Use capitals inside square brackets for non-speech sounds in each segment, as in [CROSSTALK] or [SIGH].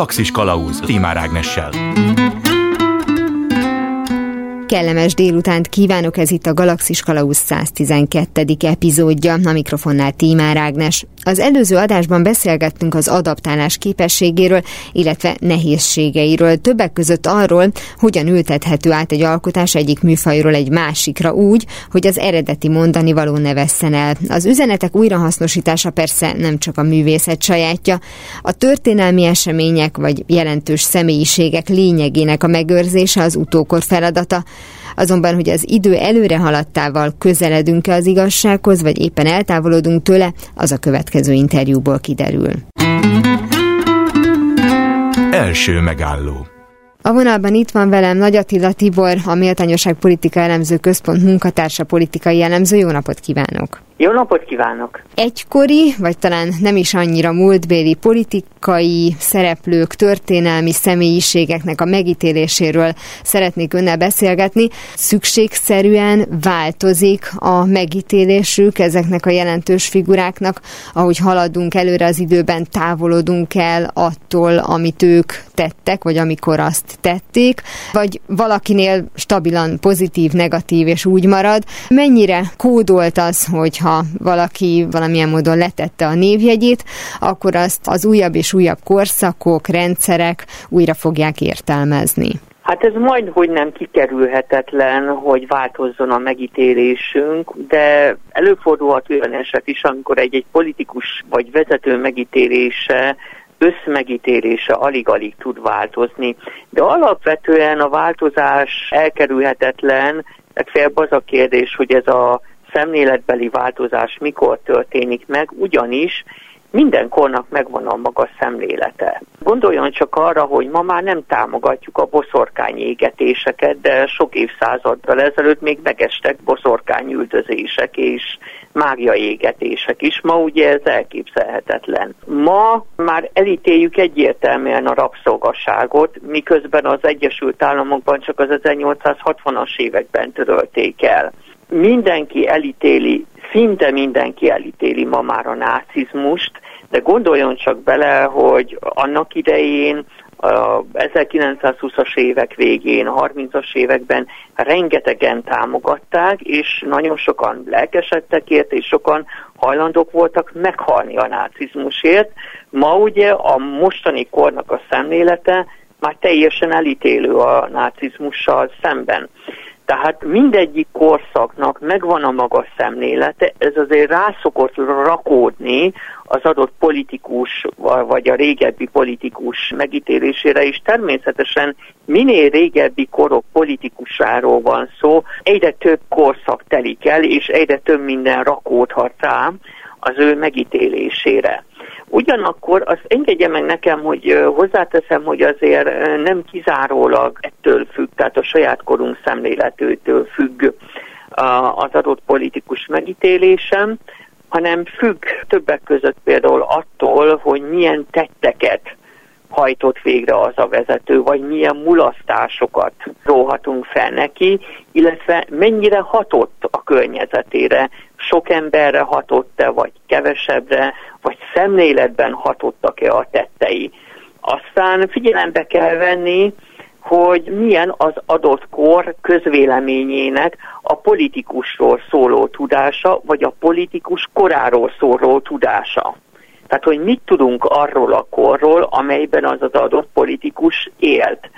Galaxis Kalauz Timár Ágnessel. Kellemes délutánt kívánok, ez itt a Galaxis Kalauz 112. epizódja, a mikrofonnál Tímár Ágnes. Az előző adásban beszélgettünk az adaptálás képességéről, illetve nehézségeiről, többek között arról, hogyan ültethető át egy alkotás egyik műfajról egy másikra úgy, hogy az eredeti mondani való ne vesszen el. Az üzenetek újrahasznosítása persze nem csak a művészet sajátja, a történelmi események vagy jelentős személyiségek lényegének a megőrzése az utókor feladata, Azonban, hogy az idő előre haladtával közeledünk-e az igazsághoz, vagy éppen eltávolodunk tőle, az a következő interjúból kiderül. Első megálló a vonalban itt van velem Nagy Attila Tibor, a Méltányosság Politika Elemző Központ munkatársa politikai elemző. Jó napot kívánok! Jó napot kívánok! Egykori, vagy talán nem is annyira múltbéli politikai szereplők, történelmi személyiségeknek a megítéléséről szeretnék önnel beszélgetni. Szükségszerűen változik a megítélésük ezeknek a jelentős figuráknak, ahogy haladunk előre az időben, távolodunk el attól, amit ők tettek, vagy amikor azt tették, vagy valakinél stabilan pozitív, negatív és úgy marad. Mennyire kódolt az, hogyha ha valaki valamilyen módon letette a névjegyét, akkor azt az újabb és újabb korszakok, rendszerek újra fogják értelmezni. Hát ez majd, hogy nem kikerülhetetlen, hogy változzon a megítélésünk, de előfordulhat olyan eset is, amikor egy-egy politikus vagy vezető megítélése összmegítélése alig-alig tud változni. De alapvetően a változás elkerülhetetlen, legfeljebb az a kérdés, hogy ez a szemléletbeli változás mikor történik meg, ugyanis minden kornak megvan a maga szemlélete. Gondoljon csak arra, hogy ma már nem támogatjuk a boszorkány égetéseket, de sok évszázaddal ezelőtt még megestek üldözések és mágia égetések is. Ma ugye ez elképzelhetetlen. Ma már elítéljük egyértelműen a rabszolgasságot, miközben az Egyesült Államokban csak az 1860-as években törölték el mindenki elítéli, szinte mindenki elítéli ma már a nácizmust, de gondoljon csak bele, hogy annak idején a 1920-as évek végén, 30-as években rengetegen támogatták, és nagyon sokan lelkesedtek ért, és sokan hajlandók voltak meghalni a nácizmusért. Ma ugye a mostani kornak a szemlélete már teljesen elítélő a nácizmussal szemben. Tehát mindegyik korszaknak megvan a maga szemlélete, ez azért rászokott rakódni az adott politikus, vagy a régebbi politikus megítélésére is. Természetesen minél régebbi korok politikusáról van szó, egyre több korszak telik el, és egyre több minden rakódhat rá az ő megítélésére. Ugyanakkor azt engedje meg nekem, hogy hozzáteszem, hogy azért nem kizárólag ettől függ, tehát a saját korunk szemléletőtől függ az adott politikus megítélésem, hanem függ többek között például attól, hogy milyen tetteket hajtott végre az a vezető, vagy milyen mulasztásokat róhatunk fel neki, illetve mennyire hatott a környezetére, sok emberre hatott-e, vagy kevesebbre, vagy szemléletben hatottak-e a tettei. Aztán figyelembe kell venni, hogy milyen az adott kor közvéleményének a politikusról szóló tudása, vagy a politikus koráról szóló tudása. Tehát, hogy mit tudunk arról a korról, amelyben az az adott politikus élt.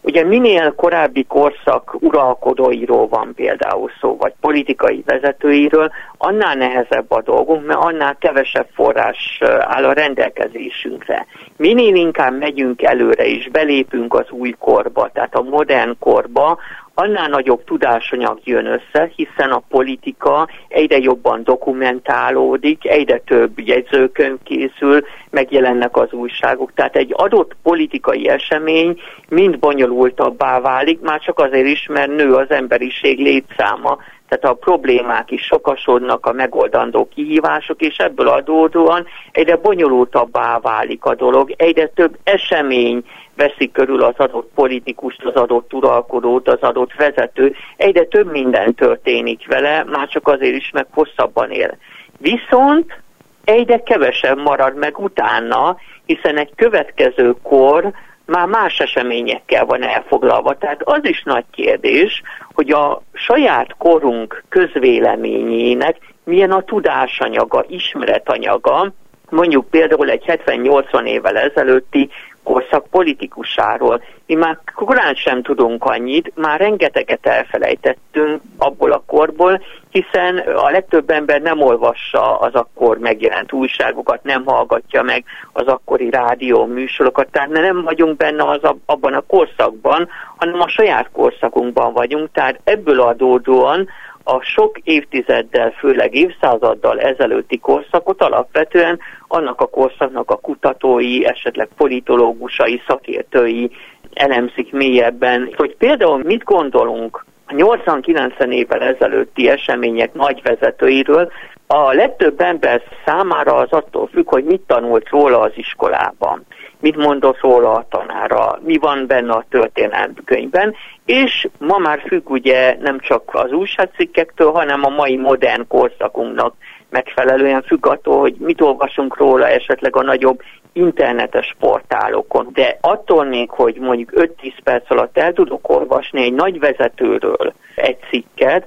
Ugye minél korábbi korszak uralkodóiról van például szó, vagy politikai vezetőiről, annál nehezebb a dolgunk, mert annál kevesebb forrás áll a rendelkezésünkre. Minél inkább megyünk előre és belépünk az új korba, tehát a modern korba, annál nagyobb tudásanyag jön össze, hiszen a politika egyre jobban dokumentálódik, egyre több jegyzőkönyv készül, megjelennek az újságok. Tehát egy adott politikai esemény mind bonyolultabbá válik, már csak azért is, mert nő az emberiség létszáma, tehát a problémák is sokasodnak, a megoldandó kihívások, és ebből adódóan egyre bonyolultabbá válik a dolog, egyre több esemény veszik körül az adott politikust, az adott uralkodót, az adott vezető, egyre több minden történik vele, már csak azért is meg hosszabban él. Viszont egyre kevesebb marad meg utána, hiszen egy következő kor már más eseményekkel van elfoglalva. Tehát az is nagy kérdés, hogy a saját korunk közvéleményének milyen a tudásanyaga, ismeretanyaga, mondjuk például egy 70-80 évvel ezelőtti korszak politikusáról. Mi már korán sem tudunk annyit, már rengeteget elfelejtettünk abból a korból, hiszen a legtöbb ember nem olvassa az akkor megjelent újságokat, nem hallgatja meg az akkori rádió műsorokat, tehát nem vagyunk benne az abban a korszakban, hanem a saját korszakunkban vagyunk, tehát ebből adódóan a sok évtizeddel, főleg évszázaddal ezelőtti korszakot alapvetően annak a korszaknak a kutatói, esetleg politológusai, szakértői elemzik mélyebben, hogy például mit gondolunk 80-90 évvel ezelőtti események nagy vezetőiről, a legtöbb ember számára az attól függ, hogy mit tanult róla az iskolában mit mondott róla a tanára, mi van benne a történelmkönyvben, és ma már függ ugye nem csak az újságcikkektől, hanem a mai modern korszakunknak megfelelően függ attól, hogy mit olvasunk róla esetleg a nagyobb internetes portálokon. De attól még, hogy mondjuk 5-10 perc alatt el tudok olvasni egy nagy vezetőről egy cikket,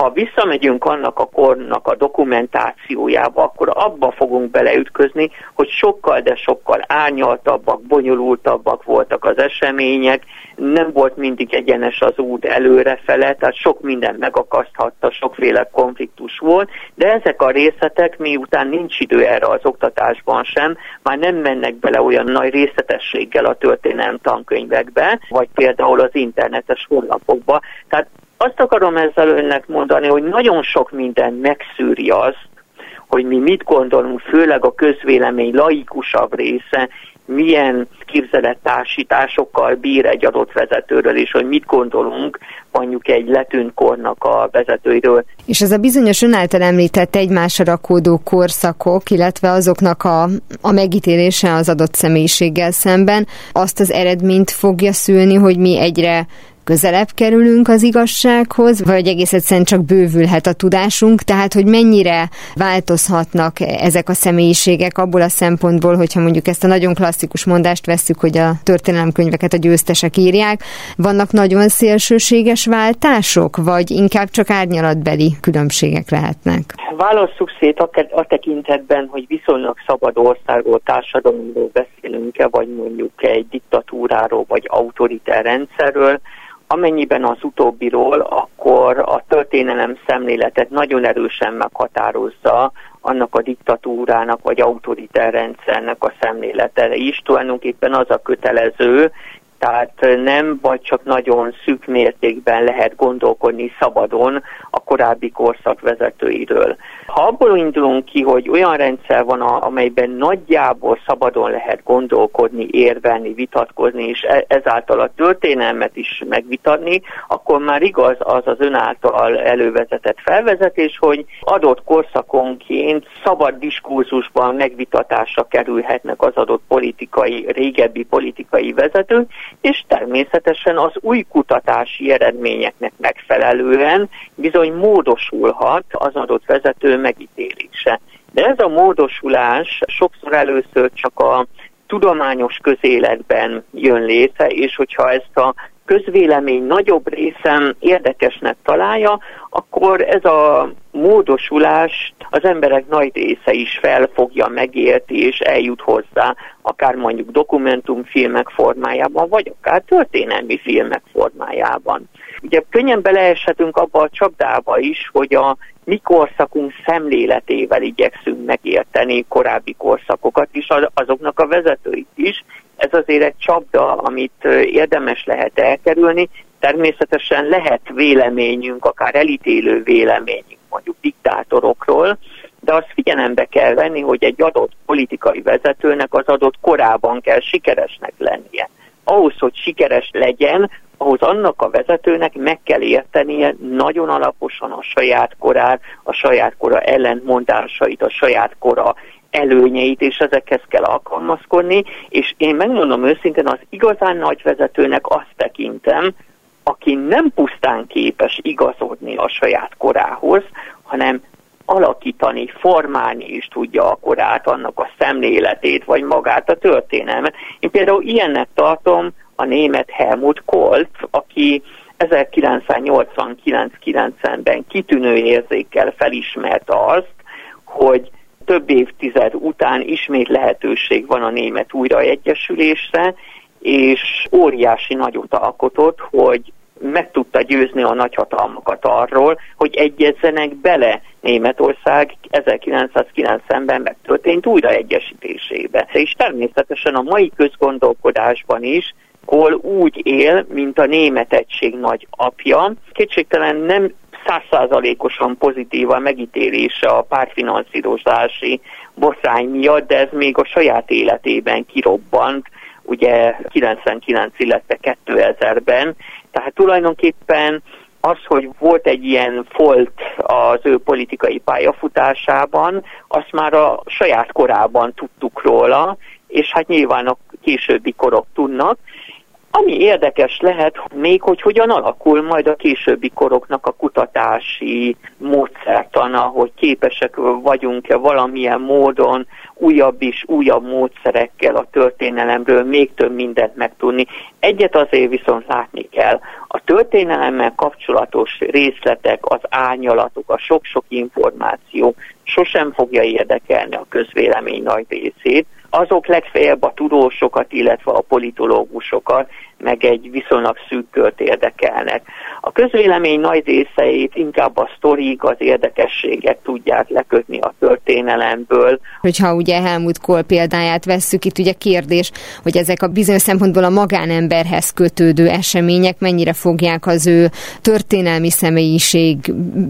ha visszamegyünk annak a kornak a dokumentációjába, akkor abba fogunk beleütközni, hogy sokkal, de sokkal árnyaltabbak, bonyolultabbak voltak az események, nem volt mindig egyenes az út előrefele, tehát sok minden megakaszthatta, sokféle konfliktus volt, de ezek a részletek, miután nincs idő erre az oktatásban sem, már nem mennek bele olyan nagy részletességgel a történelem tankönyvekbe, vagy például az internetes honlapokba. Tehát azt akarom ezzel önnek mondani, hogy nagyon sok minden megszűri azt, hogy mi mit gondolunk, főleg a közvélemény laikusabb része, milyen képzelettársításokkal bír egy adott vezetőről, és hogy mit gondolunk mondjuk egy letűnt kornak a vezetőiről. És ez a bizonyos ön által említett egymásra rakódó korszakok, illetve azoknak a, a megítélése az adott személyiséggel szemben azt az eredményt fogja szülni, hogy mi egyre közelebb kerülünk az igazsághoz, vagy egész egyszerűen csak bővülhet a tudásunk, tehát hogy mennyire változhatnak ezek a személyiségek abból a szempontból, hogyha mondjuk ezt a nagyon klasszikus mondást vesszük, hogy a történelemkönyveket a győztesek írják, vannak nagyon szélsőséges váltások, vagy inkább csak árnyalatbeli különbségek lehetnek? Válasszuk szét a, a tekintetben, hogy viszonylag szabad országról, társadalomról beszélünk-e, vagy mondjuk egy diktatúráról, vagy autoritár rendszerről, Amennyiben az utóbbiról, akkor a történelem szemléletet nagyon erősen meghatározza annak a diktatúrának vagy autoritár rendszernek a szemlélete is. Tulajdonképpen az a kötelező, tehát nem vagy csak nagyon szűk mértékben lehet gondolkodni szabadon a korábbi korszak vezetőiről. Ha abból indulunk ki, hogy olyan rendszer van, amelyben nagyjából szabadon lehet gondolkodni, érvelni, vitatkozni, és e, ezáltal a történelmet is megvitatni, akkor már igaz az az ön által elővezetett felvezetés, hogy adott korszakonként szabad diskurzusban megvitatásra kerülhetnek az adott politikai, régebbi politikai vezetők, és természetesen az új kutatási eredményeknek megfelelően bizony módosulhat az adott vezető megítélése. De ez a módosulás sokszor először csak a tudományos közéletben jön létre, és hogyha ezt a közvélemény nagyobb részem érdekesnek találja, akkor ez a módosulást az emberek nagy része is felfogja, megérti és eljut hozzá, akár mondjuk dokumentumfilmek formájában, vagy akár történelmi filmek formájában. Ugye könnyen beleeshetünk abba a csapdába is, hogy a mi korszakunk szemléletével igyekszünk megérteni korábbi korszakokat is, azoknak a vezetőit is. Ez azért egy csapda, amit érdemes lehet elkerülni. Természetesen lehet véleményünk, akár elítélő véleményünk mondjuk diktátorokról, de azt figyelembe kell venni, hogy egy adott politikai vezetőnek az adott korában kell sikeresnek lennie. Ahhoz, hogy sikeres legyen, ahhoz annak a vezetőnek meg kell értenie nagyon alaposan a saját korát, a saját kora ellentmondásait, a saját kora előnyeit, és ezekhez kell alkalmazkodni, és én megmondom őszintén, az igazán nagy vezetőnek azt tekintem, aki nem pusztán képes igazodni a saját korához, hanem alakítani, formálni is tudja akkor át annak a szemléletét, vagy magát a történelmet. Én például ilyennek tartom a német Helmut Kolt, aki 1989-90-ben kitűnő érzékkel felismerte azt, hogy több évtized után ismét lehetőség van a német újraegyesülésre, és óriási nagyot alkotott, hogy meg tudta győzni a nagyhatalmakat arról, hogy egyezzenek bele Németország 1990-ben megtörtént újraegyesítésébe. És természetesen a mai közgondolkodásban is Kohl úgy él, mint a német egység nagy apja. Kétségtelen nem százszázalékosan pozitív a megítélése a pártfinanszírozási botrány miatt, de ez még a saját életében kirobbant, ugye 99, illetve 2000-ben. Tehát tulajdonképpen az, hogy volt egy ilyen folt az ő politikai pályafutásában, azt már a saját korában tudtuk róla, és hát nyilván a későbbi korok tudnak, ami érdekes lehet még, hogy hogyan alakul majd a későbbi koroknak a kutatási módszertana, hogy képesek vagyunk-e valamilyen módon újabb és újabb módszerekkel a történelemről még több mindent megtudni. Egyet azért viszont látni kell. A történelemmel kapcsolatos részletek, az ányalatok, a sok-sok információ sosem fogja érdekelni a közvélemény nagy részét, azok legfeljebb a tudósokat, illetve a politológusokat, meg egy viszonylag szűk kört érdekelnek. A közvélemény nagy részeit inkább a sztorik, az érdekességek tudják lekötni a történelemből. Hogyha ugye Helmut Kohl példáját vesszük, itt ugye kérdés, hogy ezek a bizonyos szempontból a magánemberhez kötődő események mennyire fogják az ő történelmi személyiség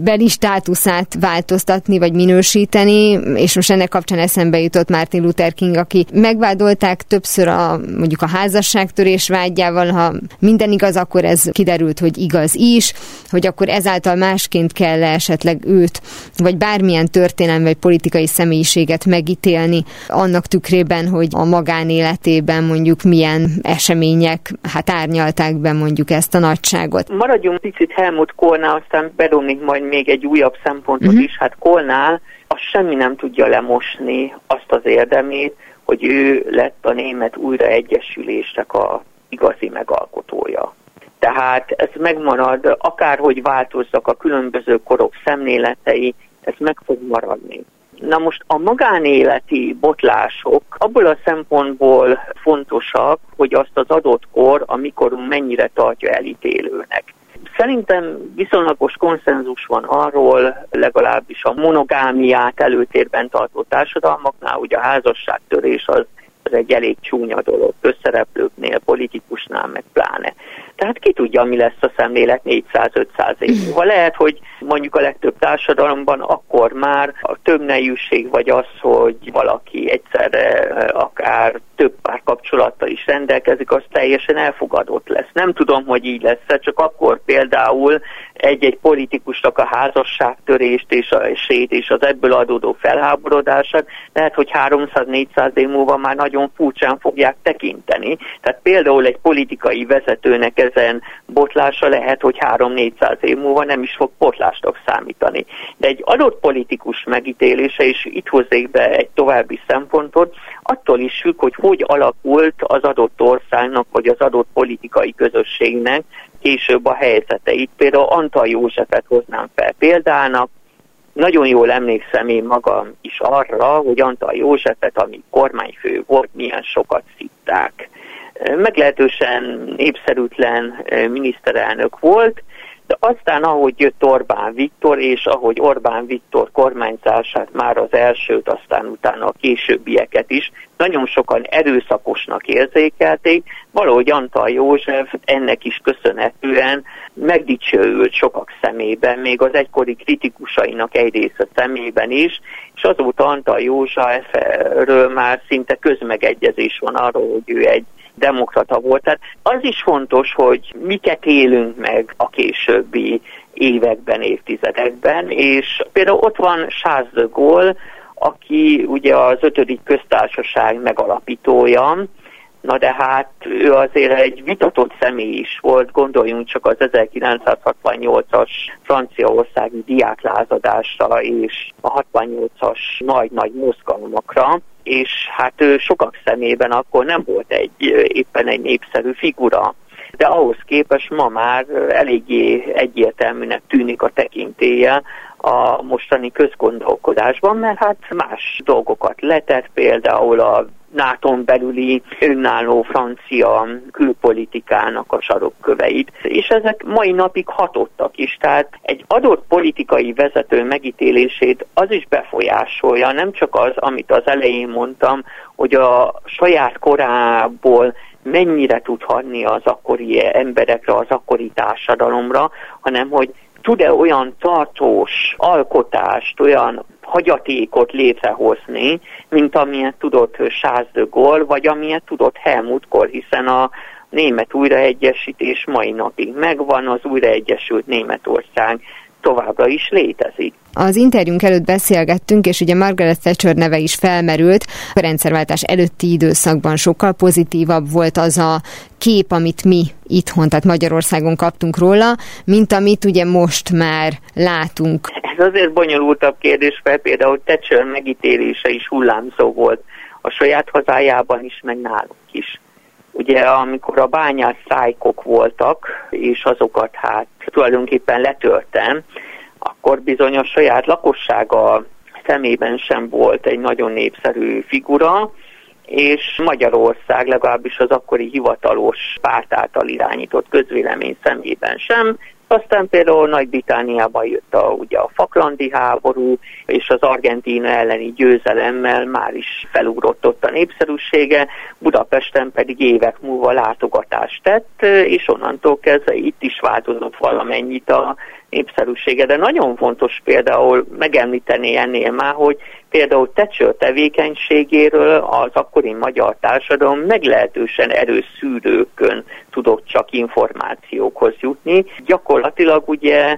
beli státuszát változtatni, vagy minősíteni, és most ennek kapcsán eszembe jutott Martin Luther King, aki megvádolták többször a mondjuk a házasságtörés vágyával, Szóval ha minden igaz, akkor ez kiderült, hogy igaz is, hogy akkor ezáltal másként kell esetleg őt, vagy bármilyen történelmi vagy politikai személyiséget megítélni annak tükrében, hogy a magánéletében mondjuk milyen események hát árnyalták be mondjuk ezt a nagyságot. Maradjunk picit Helmut Kohlnál, aztán bedobnék majd még egy újabb szempontot uh-huh. is. Hát Kohlnál az semmi nem tudja lemosni azt az érdemét, hogy ő lett a német újraegyesülésnek a igazi megalkotója. Tehát ez megmarad, akárhogy változzak a különböző korok szemléletei, ez meg fog maradni. Na most a magánéleti botlások abból a szempontból fontosak, hogy azt az adott kor, amikor mennyire tartja elítélőnek. Szerintem viszonylagos konszenzus van arról, legalábbis a monogámiát előtérben tartó társadalmaknál, hogy a házasságtörés az ez egy elég csúnya dolog, közszereplőknél, politikusnál meg pláne. Tehát ki tudja, mi lesz a szemlélet 400-500 év múlva. Lehet, hogy mondjuk a legtöbb társadalomban akkor már a több nejűség vagy az, hogy valaki egyszerre akár több párkapcsolattal is rendelkezik, az teljesen elfogadott lesz. Nem tudom, hogy így lesz, csak akkor például egy-egy politikusnak a házasságtörést és, a, és az ebből adódó felháborodását lehet, hogy 300-400 év múlva már nagyon furcsán fogják tekinteni. Tehát például egy politikai vezetőnek ezen botlása lehet, hogy 3-400 év múlva nem is fog botlásnak számítani. De egy adott politikus megítélése, és itt hozzék be egy további szempontot, attól is függ, hogy hogy alakult az adott országnak, vagy az adott politikai közösségnek később a helyzeteit. Például Antal Józsefet hoznám fel példának, nagyon jól emlékszem én magam is arra, hogy Antal Józsefet, ami kormányfő volt, milyen sokat szitták. Meglehetősen népszerűtlen eh, miniszterelnök volt, de aztán, ahogy jött Orbán Viktor, és ahogy Orbán Viktor kormányzását már az elsőt, aztán utána a későbbieket is, nagyon sokan erőszakosnak érzékelték, valahogy Antal József ennek is köszönhetően megdicsőült sokak szemében, még az egykori kritikusainak egy része szemében is, és azóta Antal Józsefről már szinte közmegegyezés van arról, hogy ő egy demokrata volt. Tehát az is fontos, hogy miket élünk meg a későbbi években, évtizedekben, és például ott van Charles de Gaulle, aki ugye az ötödik köztársaság megalapítója, Na de hát ő azért egy vitatott személy is volt, gondoljunk csak az 1968-as franciaországi diáklázadásra és a 68-as nagy-nagy mozgalmakra, és hát ő sokak szemében akkor nem volt egy éppen egy népszerű figura. De ahhoz képest ma már eléggé egyértelműnek tűnik a tekintélye a mostani közgondolkodásban, mert hát más dolgokat letett, például a nato belüli önálló francia külpolitikának a sarokköveit, és ezek mai napig hatottak is, tehát egy adott politikai vezető megítélését az is befolyásolja, nem csak az, amit az elején mondtam, hogy a saját korából mennyire tud hadni az akkori emberekre, az akkori társadalomra, hanem hogy tud-e olyan tartós alkotást, olyan hagyatékot létrehozni, mint amilyet tudott Charles de Gaulle, vagy amilyet tudott Helmut Kohl, hiszen a német újraegyesítés mai napig megvan, az újraegyesült Németország továbbra is létezik. Az interjúnk előtt beszélgettünk, és ugye Margaret Thatcher neve is felmerült. A rendszerváltás előtti időszakban sokkal pozitívabb volt az a kép, amit mi itthon, tehát Magyarországon kaptunk róla, mint amit ugye most már látunk. Ez azért bonyolultabb kérdés, mert például Thatcher megítélése is hullámzó volt a saját hazájában is, meg nálunk is. Ugye amikor a bányász szájkok voltak, és azokat hát tulajdonképpen letörtem, akkor bizony a saját lakossága szemében sem volt egy nagyon népszerű figura, és Magyarország legalábbis az akkori hivatalos párt által irányított közvélemény szemében sem, aztán például Nagy-Britániában jött a, ugye a Faklandi háború, és az Argentína elleni győzelemmel már is felugrott ott a népszerűsége, Budapesten pedig évek múlva látogatást tett, és onnantól kezdve itt is változott valamennyit a népszerűsége. De nagyon fontos például megemlíteni ennél már, hogy például Tecső tevékenységéről az akkori magyar társadalom meglehetősen erős szűrőkön tudott csak információkhoz jutni. Gyakorlatilag ugye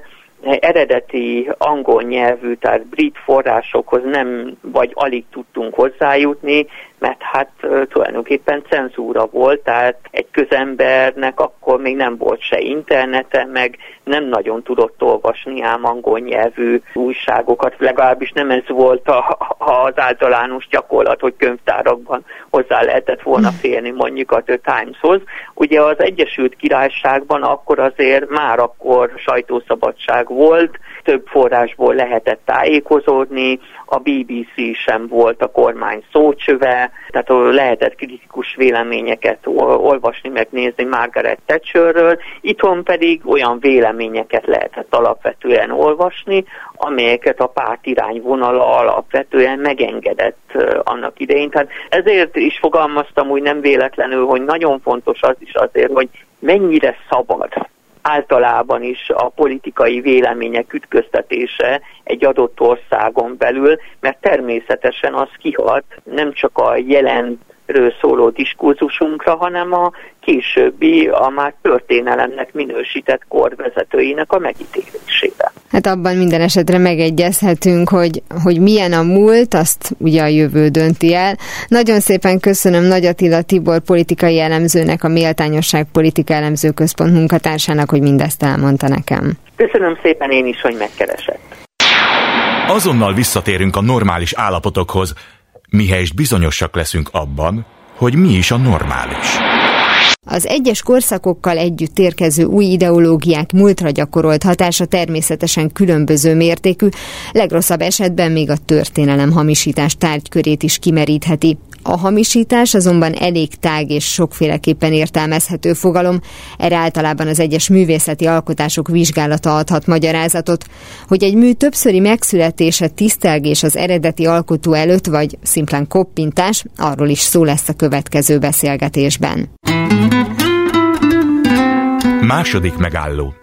eredeti angol nyelvű, tehát brit forrásokhoz nem vagy alig tudtunk hozzájutni, mert hát tulajdonképpen cenzúra volt, tehát egy közembernek akkor még nem volt se internete, meg nem nagyon tudott olvasni ám angol nyelvű újságokat, legalábbis nem ez volt a, az általános gyakorlat, hogy könyvtárakban hozzá lehetett volna hmm. férni mondjuk a The Timeshoz. Ugye az Egyesült Királyságban akkor azért már akkor sajtószabadság volt, több forrásból lehetett tájékozódni, a BBC sem volt a kormány szócsöve, tehát lehetett kritikus véleményeket olvasni, megnézni Margaret Thatcherről, itthon pedig olyan véleményeket lehetett alapvetően olvasni, amelyeket a párt irányvonala alapvetően megengedett annak idején. Tehát ezért is fogalmaztam úgy nem véletlenül, hogy nagyon fontos az is azért, hogy mennyire szabad általában is a politikai vélemények ütköztetése egy adott országon belül, mert természetesen az kihat nem csak a jelen ről szóló diskurzusunkra, hanem a későbbi, a már történelemnek minősített korvezetőinek a megítélésére. Hát abban minden esetre megegyezhetünk, hogy, hogy milyen a múlt, azt ugye a jövő dönti el. Nagyon szépen köszönöm Nagy Attila Tibor politikai elemzőnek, a Méltányosság Politika Elemző Központ munkatársának, hogy mindezt elmondta nekem. Köszönöm szépen én is, hogy megkeresett. Azonnal visszatérünk a normális állapotokhoz, mihelyest bizonyosak leszünk abban, hogy mi is a normális. Az egyes korszakokkal együtt érkező új ideológiák múltra gyakorolt hatása természetesen különböző mértékű, legrosszabb esetben még a történelem hamisítás tárgykörét is kimerítheti. A hamisítás azonban elég tág és sokféleképpen értelmezhető fogalom, erre általában az egyes művészeti alkotások vizsgálata adhat magyarázatot, hogy egy mű többszöri megszületése tisztelgés az eredeti alkotó előtt, vagy szimplán koppintás, arról is szó lesz a következő beszélgetésben. Második megálló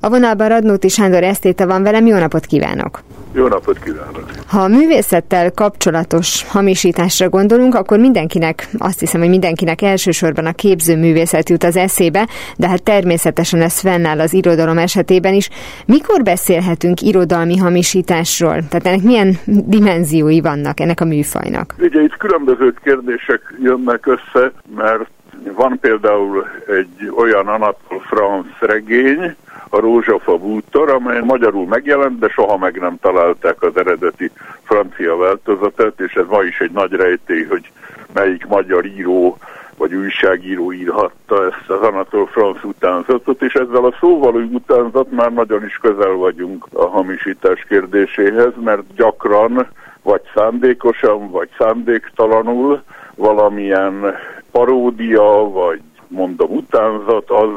A vonalban Radnóti Sándor esztéte van velem, jó napot kívánok! Jó napot kívánok! Ha a művészettel kapcsolatos hamisításra gondolunk, akkor mindenkinek, azt hiszem, hogy mindenkinek elsősorban a képzőművészet jut az eszébe, de hát természetesen ez fennáll az irodalom esetében is. Mikor beszélhetünk irodalmi hamisításról? Tehát ennek milyen dimenziói vannak ennek a műfajnak? Ugye itt különböző kérdések jönnek össze, mert van például egy olyan Anatole France regény, a Rózsafa bútor, amely magyarul megjelent, de soha meg nem találták az eredeti francia változatát, és ez ma is egy nagy rejtély, hogy melyik magyar író vagy újságíró írhatta ezt az Anatol France utánzatot, és ezzel a szóvaló utánzat már nagyon is közel vagyunk a hamisítás kérdéséhez, mert gyakran vagy szándékosan, vagy szándéktalanul valamilyen paródia, vagy mondom utánzat az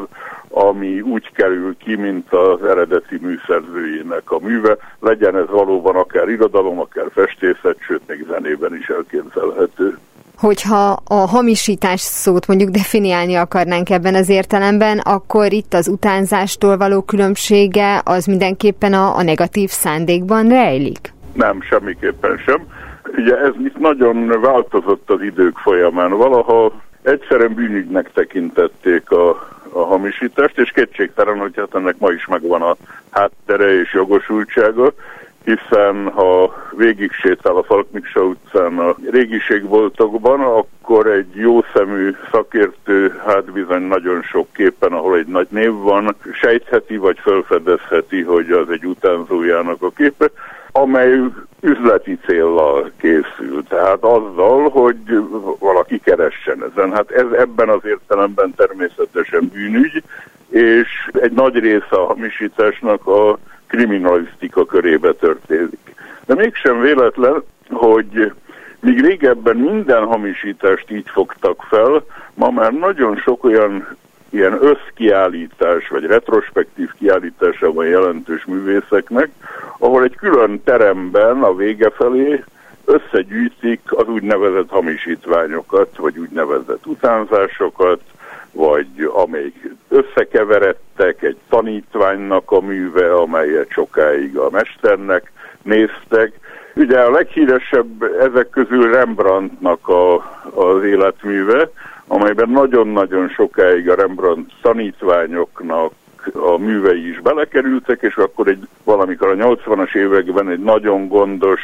ami úgy kerül ki, mint az eredeti műszerzőjének a műve, legyen ez valóban akár irodalom, akár festészet, sőt még zenében is elképzelhető. Hogyha a hamisítás szót mondjuk definiálni akarnánk ebben az értelemben, akkor itt az utánzástól való különbsége az mindenképpen a, a negatív szándékban rejlik? Nem, semmiképpen sem. Ugye ez itt nagyon változott az idők folyamán. Valaha egyszerűen bűnügynek tekintették a a hamisítást, és kétségtelen, hogy hát ennek ma is megvan a háttere és jogosultsága, hiszen ha végig sétál a Falkmiksa utcán a régiségboltokban, akkor egy jó szemű szakértő, hát bizony nagyon sok képen, ahol egy nagy név van, sejtheti vagy felfedezheti, hogy az egy utánzójának a képe, amely üzleti céllal készül, tehát azzal, hogy valaki keressen ezen. Hát ez ebben az értelemben természetesen bűnügy, és egy nagy része a hamisításnak a kriminalisztika körébe történik. De mégsem véletlen, hogy míg régebben minden hamisítást így fogtak fel, ma már nagyon sok olyan ilyen összkiállítás, vagy retrospektív kiállítása van jelentős művészeknek, ahol egy külön teremben a vége felé összegyűjtik az úgynevezett hamisítványokat, vagy úgynevezett utánzásokat, vagy amelyik összekeveredtek egy tanítványnak a műve, amelyet sokáig a mesternek néztek. Ugye a leghíresebb ezek közül Rembrandtnak a, az életműve, amelyben nagyon-nagyon sokáig a Rembrandt tanítványoknak a művei is belekerültek, és akkor egy valamikor a 80-as években egy nagyon gondos,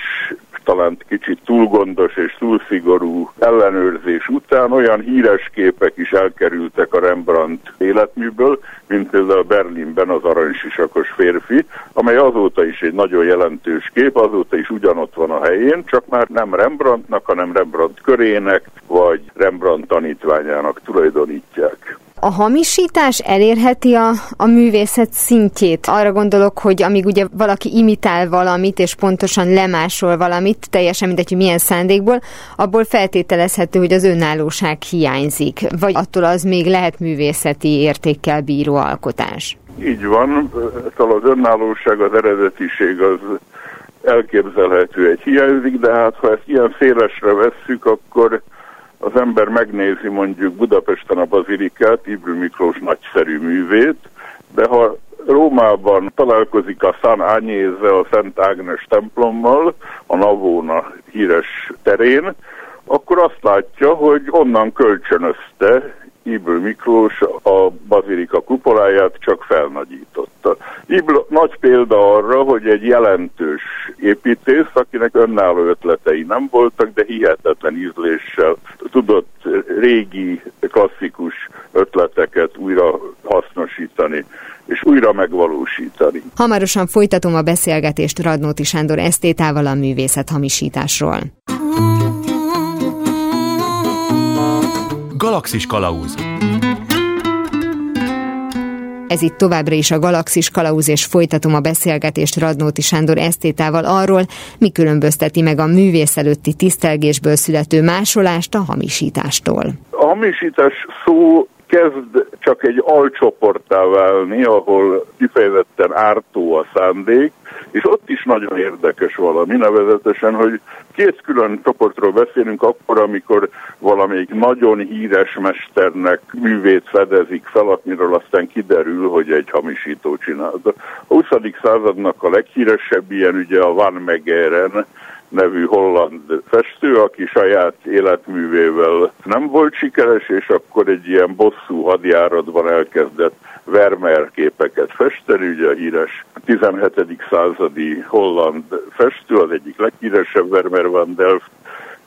talán kicsit túl gondos és túl szigorú ellenőrzés után olyan híres képek is elkerültek a Rembrandt életműből, mint például Berlinben az aranysisakos férfi, amely azóta is egy nagyon jelentős kép, azóta is ugyanott van a helyén, csak már nem Rembrandtnak, hanem Rembrandt körének, vagy Rembrandt tanítványának tulajdonítják a hamisítás elérheti a, a művészet szintjét. Arra gondolok, hogy amíg ugye valaki imitál valamit, és pontosan lemásol valamit, teljesen mindegy, hogy milyen szándékból, abból feltételezhető, hogy az önállóság hiányzik. Vagy attól az még lehet művészeti értékkel bíró alkotás. Így van, szóval az önállóság, az eredetiség az elképzelhető egy hiányzik, de hát ha ezt ilyen szélesre vesszük, akkor az ember megnézi mondjuk Budapesten a bazilikát, Ibrű Miklós nagyszerű művét, de ha Rómában találkozik a San Agnese, a Szent Ágnes templommal, a Navona híres terén, akkor azt látja, hogy onnan kölcsönözte Ibl Miklós a bazilika kupoláját csak felnagyította. Ibl nagy példa arra, hogy egy jelentős építész, akinek önálló ötletei nem voltak, de hihetetlen ízléssel tudott régi, klasszikus ötleteket újra hasznosítani és újra megvalósítani. Hamarosan folytatom a beszélgetést Radnóti Sándor esztétával a művészet hamisításról. Galaxis Kalauz ez itt továbbra is a Galaxis Kalauz, és folytatom a beszélgetést Radnóti Sándor esztétával arról, mi különbözteti meg a művész előtti tisztelgésből születő másolást a hamisítástól. A hamisítás szó kezd csak egy alcsoporttá válni, ahol kifejezetten ártó a szándék, És ott is nagyon érdekes valami, nevezetesen, hogy két külön csoportról beszélünk akkor, amikor valamelyik nagyon híres mesternek művét fedezik fel, amiről aztán kiderül, hogy egy hamisító csinálta. A 20. századnak a leghíresebb ilyen ugye a Van Megeren, nevű holland festő, aki saját életművével nem volt sikeres, és akkor egy ilyen bosszú hadjáratban elkezdett Vermeer képeket festeni, ugye a híres 17. századi holland festő, az egyik leghíresebb Vermeer van Delft,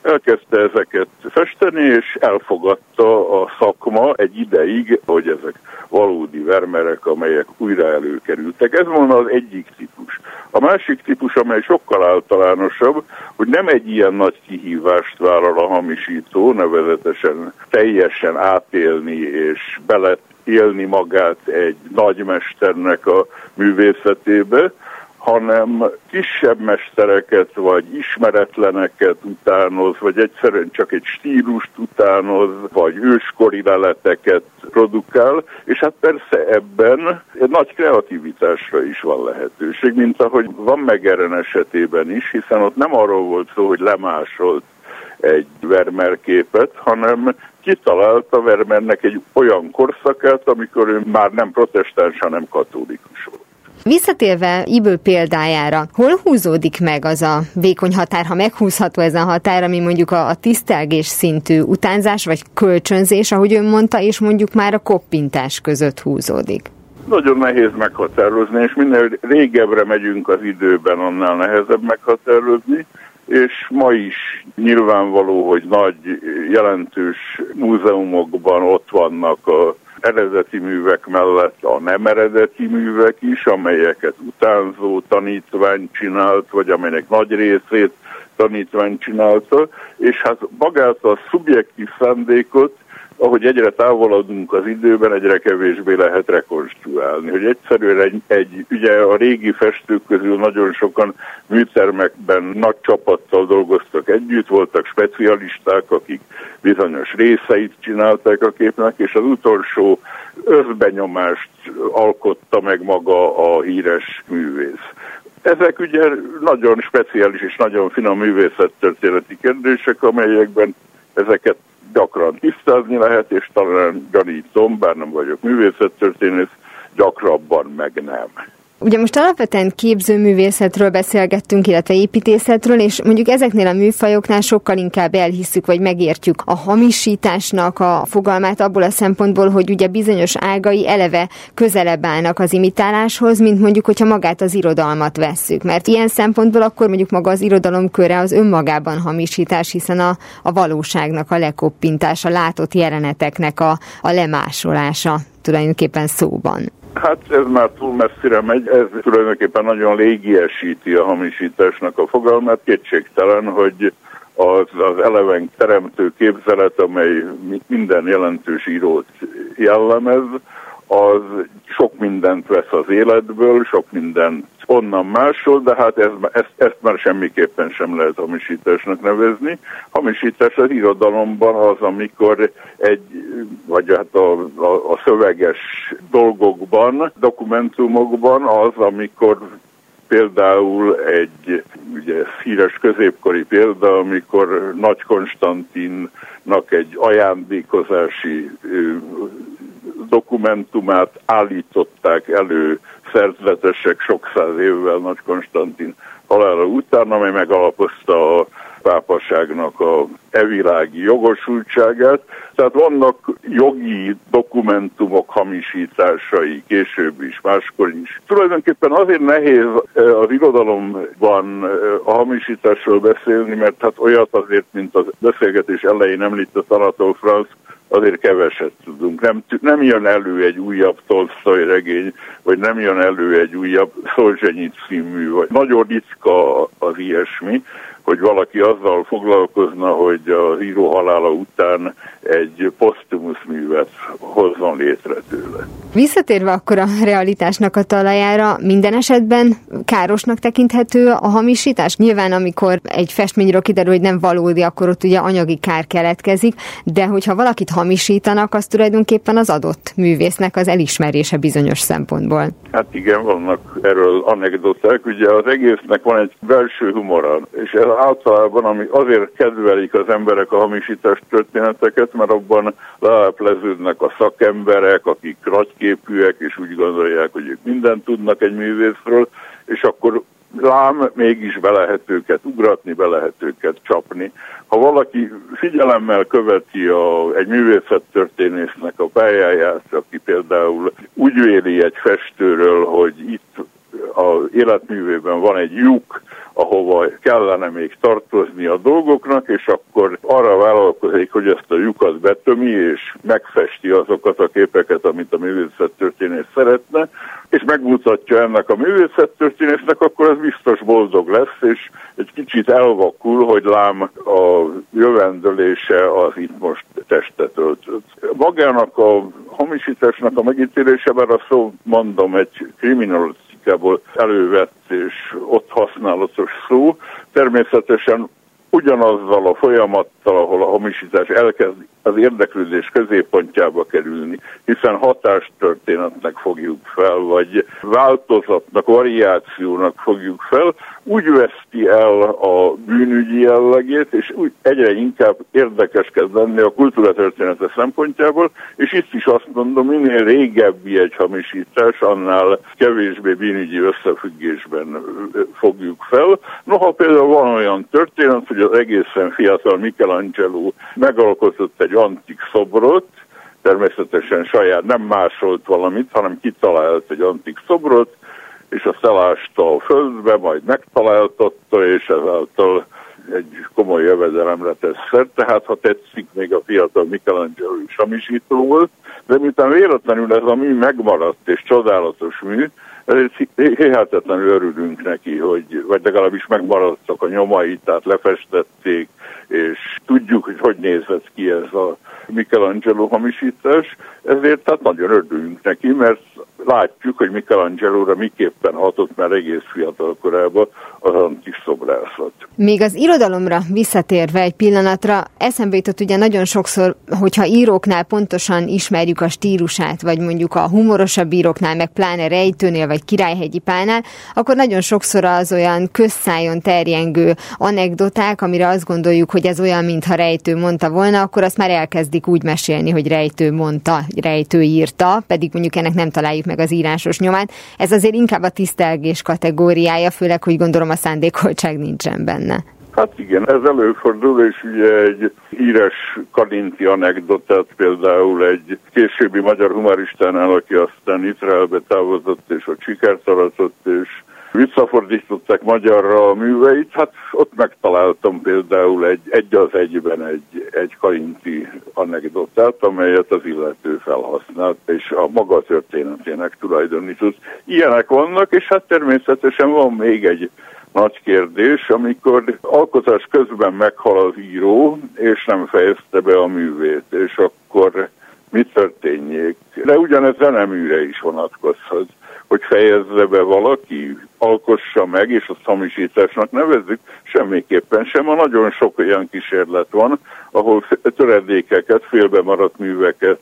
elkezdte ezeket festeni, és elfogadta a szakma egy ideig, hogy ezek valódi vermerek, amelyek újra előkerültek. Ez volna az egyik típus. A másik típus, amely sokkal általánosabb, hogy nem egy ilyen nagy kihívást vállal a hamisító, nevezetesen teljesen átélni és bele élni magát egy nagymesternek a művészetébe, hanem kisebb mestereket, vagy ismeretleneket utánoz, vagy egyszerűen csak egy stílust utánoz, vagy őskori leleteket produkál, és hát persze ebben egy nagy kreativitásra is van lehetőség, mint ahogy van Megeren esetében is, hiszen ott nem arról volt szó, hogy lemásolt egy Vermeer képet, hanem kitalálta Vermeernek egy olyan korszakát, amikor ő már nem protestáns, hanem katolikus volt. Visszatérve Ibő példájára, hol húzódik meg az a vékony határ, ha meghúzható ez a határ, ami mondjuk a, a tisztelgés szintű utánzás vagy kölcsönzés, ahogy ön mondta, és mondjuk már a koppintás között húzódik? Nagyon nehéz meghatározni, és minél régebbre megyünk az időben, annál nehezebb meghatározni és ma is nyilvánvaló, hogy nagy jelentős múzeumokban ott vannak a eredeti művek mellett a nem eredeti művek is, amelyeket utánzó tanítvány csinált, vagy amelynek nagy részét tanítvány csinálta, és hát magát a szubjektív szándékot ahogy egyre távolodunk az időben, egyre kevésbé lehet rekonstruálni. Hogy egyszerűen egy, egy, ugye a régi festők közül nagyon sokan műtermekben nagy csapattal dolgoztak együtt, voltak specialisták, akik bizonyos részeit csinálták a képnek, és az utolsó összbenyomást alkotta meg maga a híres művész. Ezek ugye nagyon speciális és nagyon finom művészettörténeti kérdések, amelyekben ezeket gyakran tisztázni lehet, és talán gyanítom, bár nem vagyok művészettörténész, gyakrabban meg nem. Ugye most alapvetően képzőművészetről beszélgettünk, illetve építészetről, és mondjuk ezeknél a műfajoknál sokkal inkább elhisszük, vagy megértjük a hamisításnak a fogalmát abból a szempontból, hogy ugye bizonyos ágai eleve közelebb állnak az imitáláshoz, mint mondjuk, hogyha magát az irodalmat vesszük. Mert ilyen szempontból akkor mondjuk maga az irodalom köre az önmagában hamisítás, hiszen a, a valóságnak a lekoppintása, látott jeleneteknek a, a lemásolása tulajdonképpen szóban. Hát ez már túl messzire megy, ez tulajdonképpen nagyon légiesíti a hamisításnak a fogalmát. Kétségtelen, hogy az, az eleven teremtő képzelet, amely minden jelentős írót jellemez, az sok mindent vesz az életből, sok mindent onnan másol, de hát ez, ezt, ezt már semmiképpen sem lehet hamisításnak nevezni. Hamisítás az irodalomban az, amikor egy, vagy hát a, a, a szöveges dolgokban, dokumentumokban az, amikor például egy ugye, híres középkori példa, amikor Nagy Konstantinnak egy ajándékozási dokumentumát állították elő szerzetesek sok száz évvel Nagy Konstantin halála után, amely megalapozta a pápaságnak a evilági jogosultságát. Tehát vannak jogi dokumentumok hamisításai később is, máskor is. Tulajdonképpen azért nehéz eh, az irodalomban eh, a hamisításról beszélni, mert hát olyat azért, mint a beszélgetés elején említett Anatol Franz, azért keveset tudunk. Nem, nem jön elő egy újabb Tolstoy regény, vagy nem jön elő egy újabb Szolzsenyit című, vagy nagyon ritka az ilyesmi, hogy valaki azzal foglalkozna, hogy az író halála után egy posztumusz művet hozzon létre tőle. Visszatérve akkor a realitásnak a talajára, minden esetben károsnak tekinthető a hamisítás? Nyilván, amikor egy festményről kiderül, hogy nem valódi, akkor ott ugye anyagi kár keletkezik, de hogyha valakit hamisítanak, az tulajdonképpen az adott művésznek az elismerése bizonyos szempontból. Hát igen, vannak erről anekdoták. Ugye az egésznek van egy belső humora, és ez általában, ami azért kedvelik az emberek a hamisítás történeteket, mert abban leápleződnek a szakemberek, akik nagyképűek, és úgy gondolják, hogy ők mindent tudnak egy művészről, és akkor lám, mégis be lehet őket ugratni, be lehet őket csapni. Ha valaki figyelemmel követi a, egy művészettörténésznek a pályáját, aki például úgy véli egy festőről, hogy itt az életművében van egy lyuk, ahova kellene még tartozni a dolgoknak, és akkor arra vállalkozik, hogy ezt a lyukat betömi, és megfesti azokat a képeket, amit a művészettörténész szeretne, és megmutatja ennek a művészettörténésznek, akkor az biztos boldog lesz, és egy kicsit elvakul, hogy lám a jövendőlése az itt most testet öltött. Magának a hamisításnak a megítélése, mert a szó mondom egy kriminalisztikából elővett és ott használatos szó, természetesen ugyanazzal a folyamattal, ahol a hamisítás elkezd az érdeklődés középpontjába kerülni, hiszen hatástörténetnek fogjuk fel, vagy változatnak, variációnak fogjuk fel, úgy veszti el a bűnügyi jellegét, és úgy egyre inkább érdekes kezd lenni a kultúratörténete szempontjából, és itt is azt mondom, minél régebbi egy hamisítás, annál kevésbé bűnügyi összefüggésben fogjuk fel. Noha például van olyan történet, hogy az egészen fiatal Michelangelo megalkotott egy antik szobrot, természetesen saját nem másolt valamit, hanem kitalált egy antik szobrot, és azt elásta a földbe, majd megtaláltatta, és ezáltal egy komoly jövedelemre tesz szert, tehát ha tetszik, még a fiatal Michelangelo is hamisító volt, de miután véletlenül ez a mű megmaradt és csodálatos mű, hihetetlenül örülünk neki, hogy, vagy legalábbis megmaradtak a nyomai, tehát lefestették, és tudjuk, hogy hogy nézett ki ez a Michelangelo hamisítás, ezért tehát nagyon örülünk neki, mert látjuk, hogy Michelangelo-ra miképpen hatott már egész fiatal korában az antik szobrászat. Még az irodalomra visszatérve egy pillanatra, eszembe jutott ugye nagyon sokszor, hogyha íróknál pontosan ismerjük a stílusát, vagy mondjuk a humorosabb íróknál, meg pláne Rejtőnél, vagy Királyhegyi Pálnál, akkor nagyon sokszor az olyan közszájon terjengő anekdoták, amire azt gondoljuk, hogy ez olyan, mintha Rejtő mondta volna, akkor azt már elkezdik úgy mesélni, hogy Rejtő mondta, Rejtő írta, pedig mondjuk ennek nem találjuk meg az írásos nyomát. Ez azért inkább a tisztelgés kategóriája, főleg, hogy gondolom a szándékoltság nincsen benne. Hát igen, ez előfordul, és ugye egy híres kadinti anekdotát például egy későbbi magyar humoristánál, aki aztán Izraelbe távozott, és ott sikert aratott, és visszafordították magyarra a műveit, hát ott megtaláltam például egy, egy az egyben egy, egy kainti anekdotát, amelyet az illető felhasznált, és a maga történetének tulajdonított. Ilyenek vannak, és hát természetesen van még egy nagy kérdés, amikor alkotás közben meghal az író, és nem fejezte be a művét, és akkor mi történjék. De ugyanez zeneműre is vonatkozhat hogy fejezze be valaki, alkossa meg, és azt hamisításnak nevezzük, semmiképpen sem. A nagyon sok olyan kísérlet van, ahol töredékeket, félbe maradt műveket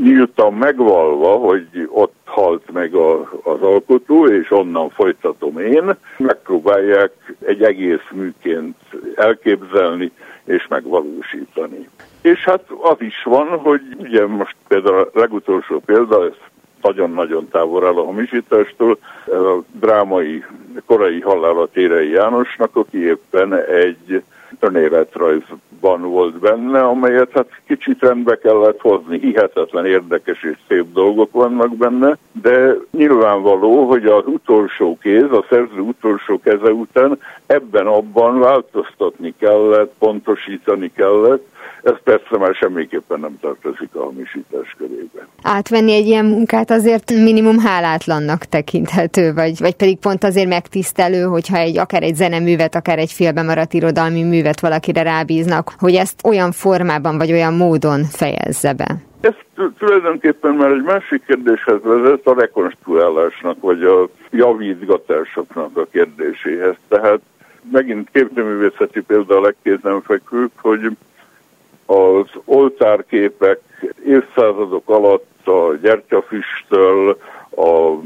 nyíltan megvalva, hogy ott halt meg a, az alkotó, és onnan folytatom én, megpróbálják egy egész műként elképzelni és megvalósítani. És hát az is van, hogy ugye most például a legutolsó példa, ez nagyon-nagyon távol áll a hamisítástól. A drámai korai halála Térei Jánosnak, aki éppen egy önéletrajzban volt benne, amelyet hát kicsit rendbe kellett hozni, hihetetlen érdekes és szép dolgok vannak benne, de nyilvánvaló, hogy az utolsó kéz, a szerző utolsó keze után ebben abban változtatni kellett, pontosítani kellett, ez persze már semmiképpen nem tartozik a hamisítás körébe. Átvenni egy ilyen munkát azért minimum hálátlannak tekinthető, vagy, vagy pedig pont azért megtisztelő, hogyha egy akár egy zeneművet, akár egy félbe maradt irodalmi művet valakire rábíznak, hogy ezt olyan formában vagy olyan módon fejezze be. Ez tulajdonképpen már egy másik kérdéshez vezet, a rekonstruálásnak, vagy a javítgatásoknak a kérdéséhez. Tehát megint képzőművészeti példa a legkézenfekvőbb, hogy az oltárképek évszázadok alatt a gyertyafüsttől, a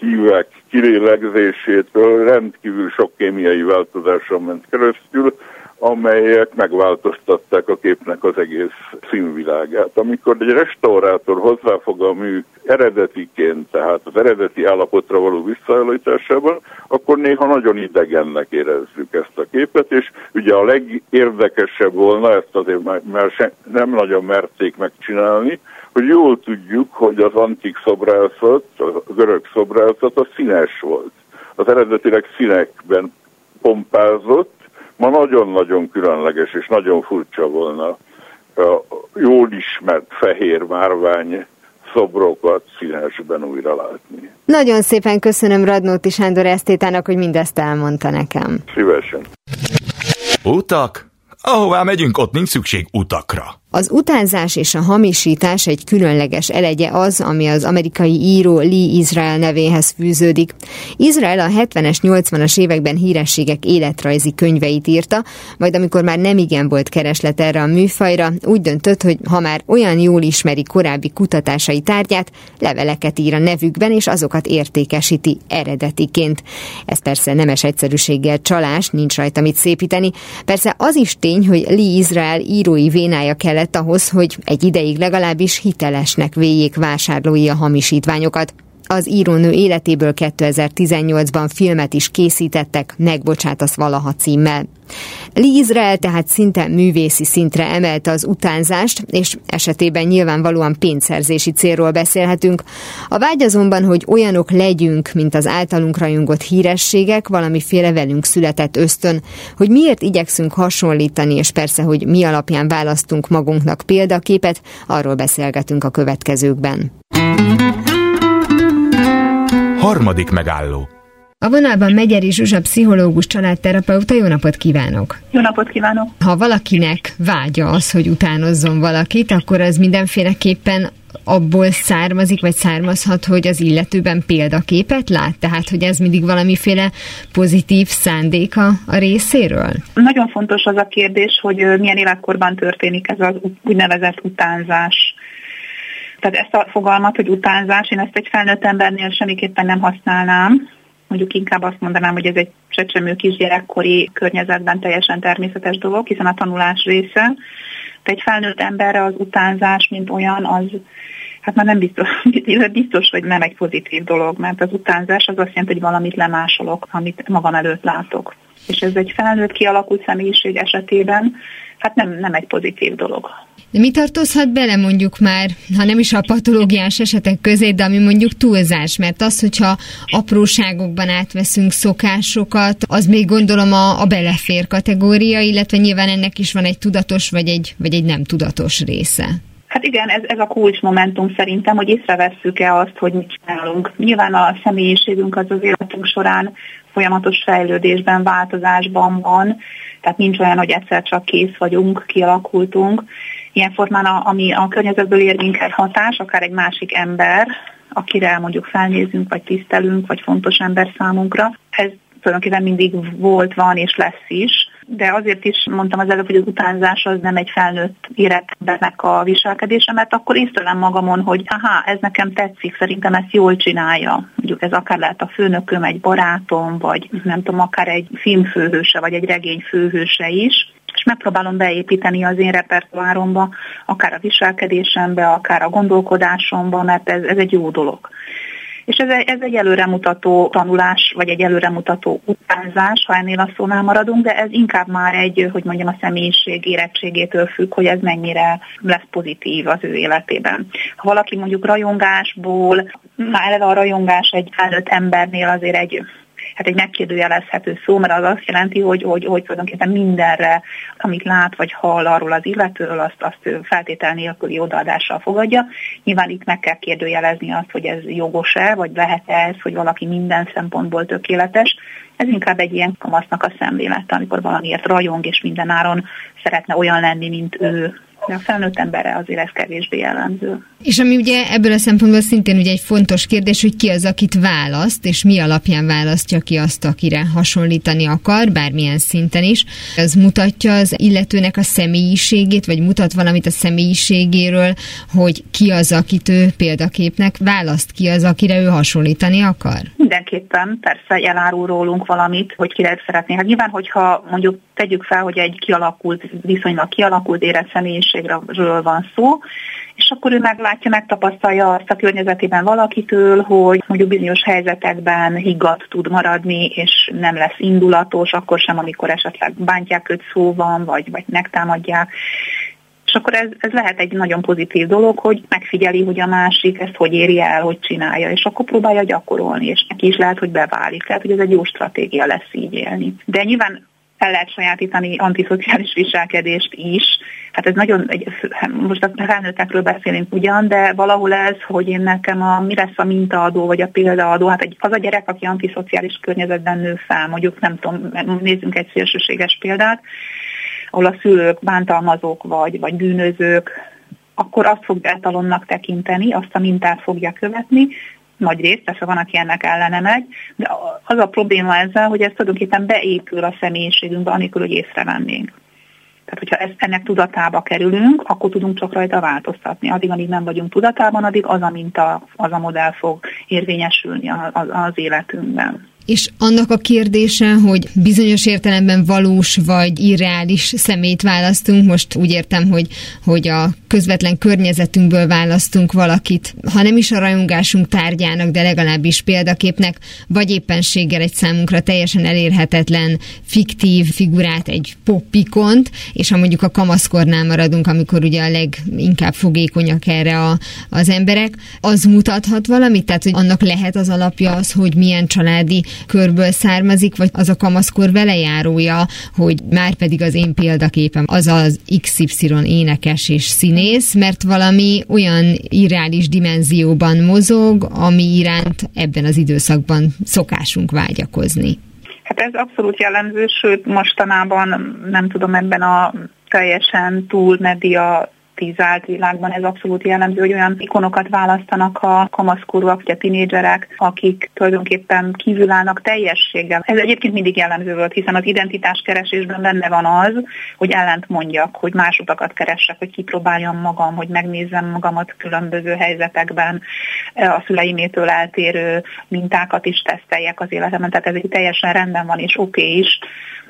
hívek kirélegzésétől rendkívül sok kémiai változáson ment keresztül, amelyek megváltoztatták a képnek az egész színvilágát. Amikor egy restaurátor hozzáfog a mű eredetiként, tehát az eredeti állapotra való visszaállításában, akkor néha nagyon idegennek érezzük ezt a képet, és ugye a legérdekesebb volna, ezt azért már se, nem nagyon merték megcsinálni, hogy jól tudjuk, hogy az antik szobrászat, a görög szobrászat a színes volt. Az eredetileg színekben pompázott, ma nagyon-nagyon különleges és nagyon furcsa volna a jól ismert fehér márvány szobrokat színesben újra látni. Nagyon szépen köszönöm Radnóti Sándor Esztétának, hogy mindezt elmondta nekem. Szívesen. Utak? Ahová megyünk, ott nincs szükség utakra. Az utánzás és a hamisítás egy különleges elegye az, ami az amerikai író Lee Israel nevéhez fűződik. Izrael a 70-es, 80-as években hírességek életrajzi könyveit írta, majd amikor már nem igen volt kereslet erre a műfajra, úgy döntött, hogy ha már olyan jól ismeri korábbi kutatásai tárgyát, leveleket ír a nevükben, és azokat értékesíti eredetiként. Ez persze nemes egyszerűséggel csalás, nincs rajta mit szépíteni. Persze az is tény, hogy Lee Israel írói vénája kell kellett ahhoz, hogy egy ideig legalábbis hitelesnek véljék vásárlói a hamisítványokat. Az írónő életéből 2018-ban filmet is készítettek, Megbocsátasz valaha címmel. Lee Izrael tehát szinte művészi szintre emelte az utánzást, és esetében nyilvánvalóan pénzszerzési célról beszélhetünk. A vágy azonban, hogy olyanok legyünk, mint az általunk rajongott hírességek, valamiféle velünk született ösztön, hogy miért igyekszünk hasonlítani, és persze, hogy mi alapján választunk magunknak példaképet, arról beszélgetünk a következőkben. Harmadik megálló a vonalban Megyeri Zsuzsa, pszichológus, családterapeuta, jó napot kívánok! Jó napot kívánok! Ha valakinek vágya az, hogy utánozzon valakit, akkor az mindenféleképpen abból származik, vagy származhat, hogy az illetőben példaképet lát? Tehát, hogy ez mindig valamiféle pozitív szándéka a részéről? Nagyon fontos az a kérdés, hogy milyen életkorban történik ez az úgynevezett utánzás. Tehát ezt a fogalmat, hogy utánzás, én ezt egy felnőtt embernél semmiképpen nem használnám, mondjuk inkább azt mondanám, hogy ez egy csecsemő kisgyerekkori környezetben teljesen természetes dolog, hiszen a tanulás része. De egy felnőtt emberre az utánzás, mint olyan, az hát már nem biztos, [LAUGHS] biztos, hogy nem egy pozitív dolog, mert az utánzás az azt jelenti, hogy valamit lemásolok, amit magam előtt látok. És ez egy felnőtt kialakult személyiség esetében hát nem, nem egy pozitív dolog. De mi tartozhat bele mondjuk már, ha nem is a patológiás esetek közé, de ami mondjuk túlzás, mert az, hogyha apróságokban átveszünk szokásokat, az még gondolom a, a belefér kategória, illetve nyilván ennek is van egy tudatos vagy egy, vagy egy nem tudatos része. Hát igen, ez, ez a kulcsmomentum szerintem, hogy észrevesszük-e azt, hogy mit csinálunk. Nyilván a személyiségünk az az életünk során folyamatos fejlődésben, változásban van, tehát nincs olyan, hogy egyszer csak kész vagyunk, kialakultunk. Ilyen formán, a, ami a környezetből ér minket hatás, akár egy másik ember, akire mondjuk felnézünk, vagy tisztelünk, vagy fontos ember számunkra, ez tulajdonképpen mindig volt, van és lesz is, de azért is mondtam az előbb, hogy az utánzás az nem egy felnőtt érettembernek a viselkedése, mert akkor észrevem magamon, hogy aha, ez nekem tetszik, szerintem ezt jól csinálja. Mondjuk ez akár lehet a főnököm, egy barátom, vagy nem tudom, akár egy filmfőhőse, vagy egy regény főhőse is és megpróbálom beépíteni az én repertoáromba, akár a viselkedésembe, akár a gondolkodásomba, mert ez, ez egy jó dolog. És ez ez egy előremutató tanulás, vagy egy előremutató utánzás, ha ennél a szónál maradunk, de ez inkább már egy, hogy mondjam, a személyiség érettségétől függ, hogy ez mennyire lesz pozitív az ő életében. Ha valaki mondjuk rajongásból, már eleve a rajongás egy felnőtt embernél azért egy hát egy megkérdőjelezhető szó, mert az azt jelenti, hogy, hogy, hogy tulajdonképpen mindenre, amit lát vagy hall arról az illetőről, azt, azt feltétel nélküli odaadással fogadja. Nyilván itt meg kell kérdőjelezni azt, hogy ez jogos-e, vagy lehet-e ez, hogy valaki minden szempontból tökéletes. Ez inkább egy ilyen kamasznak a szemlélete, amikor valamiért rajong, és mindenáron szeretne olyan lenni, mint ő de a felnőtt emberre azért ez kevésbé jellemző. És ami ugye ebből a szempontból szintén ugye egy fontos kérdés, hogy ki az, akit választ, és mi alapján választja ki azt, akire hasonlítani akar, bármilyen szinten is. Ez mutatja az illetőnek a személyiségét, vagy mutat valamit a személyiségéről, hogy ki az, akit ő példaképnek választ, ki az, akire ő hasonlítani akar? Mindenképpen, persze elárul rólunk valamit, hogy kire szeretné. Hát nyilván, hogyha mondjuk tegyük fel, hogy egy kialakult, viszonylag kialakult érett személyiségről van szó, és akkor ő meglátja, megtapasztalja azt a környezetében valakitől, hogy mondjuk bizonyos helyzetekben higgadt tud maradni, és nem lesz indulatos, akkor sem, amikor esetleg bántják őt szóban, vagy, vagy megtámadják. És akkor ez, ez lehet egy nagyon pozitív dolog, hogy megfigyeli, hogy a másik ezt hogy éri el, hogy csinálja, és akkor próbálja gyakorolni, és neki is lehet, hogy beválik. Tehát, hogy ez egy jó stratégia lesz így élni. De nyilván el lehet sajátítani antiszociális viselkedést is. Hát ez nagyon, most a felnőttekről beszélünk ugyan, de valahol ez, hogy én nekem a, mi lesz a mintaadó, vagy a példaadó, hát egy, az a gyerek, aki antiszociális környezetben nő fel, mondjuk nem tudom, nézzünk egy szélsőséges példát, ahol a szülők bántalmazók vagy, vagy bűnözők, akkor azt fog etalonnak tekinteni, azt a mintát fogja követni, nagy részt, persze van, aki ennek ellene megy, de az a probléma ezzel, hogy ez tulajdonképpen beépül a személyiségünkbe, anélkül, hogy észrevennénk. Tehát, hogyha ezt, ennek tudatába kerülünk, akkor tudunk csak rajta változtatni. Addig, amíg nem vagyunk tudatában, addig az a minta, az a modell fog érvényesülni az, az életünkben és annak a kérdése, hogy bizonyos értelemben valós vagy irreális szemét választunk, most úgy értem, hogy, hogy a közvetlen környezetünkből választunk valakit, ha nem is a rajongásunk tárgyának, de legalábbis példaképnek, vagy éppenséggel egy számunkra teljesen elérhetetlen, fiktív figurát, egy poppikont, és ha mondjuk a kamaszkornál maradunk, amikor ugye a leginkább fogékonyak erre a, az emberek, az mutathat valamit? Tehát, hogy annak lehet az alapja az, hogy milyen családi körből származik, vagy az a kamaszkor velejárója, hogy már pedig az én példaképem az az XY énekes és színész, mert valami olyan irreális dimenzióban mozog, ami iránt ebben az időszakban szokásunk vágyakozni. Hát ez abszolút jellemző, sőt mostanában nem tudom ebben a teljesen túl media politizált világban ez abszolút jellemző, hogy olyan ikonokat választanak a kamaszkorúak, vagy a tinédzserek, akik tulajdonképpen kívülállnak teljességgel. Ez egyébként mindig jellemző volt, hiszen az identitás keresésben benne van az, hogy ellent mondjak, hogy más utakat keressek, hogy kipróbáljam magam, hogy megnézzem magamat különböző helyzetekben, a szüleimétől eltérő mintákat is teszteljek az életemben, tehát ez egy teljesen rendben van és oké okay is,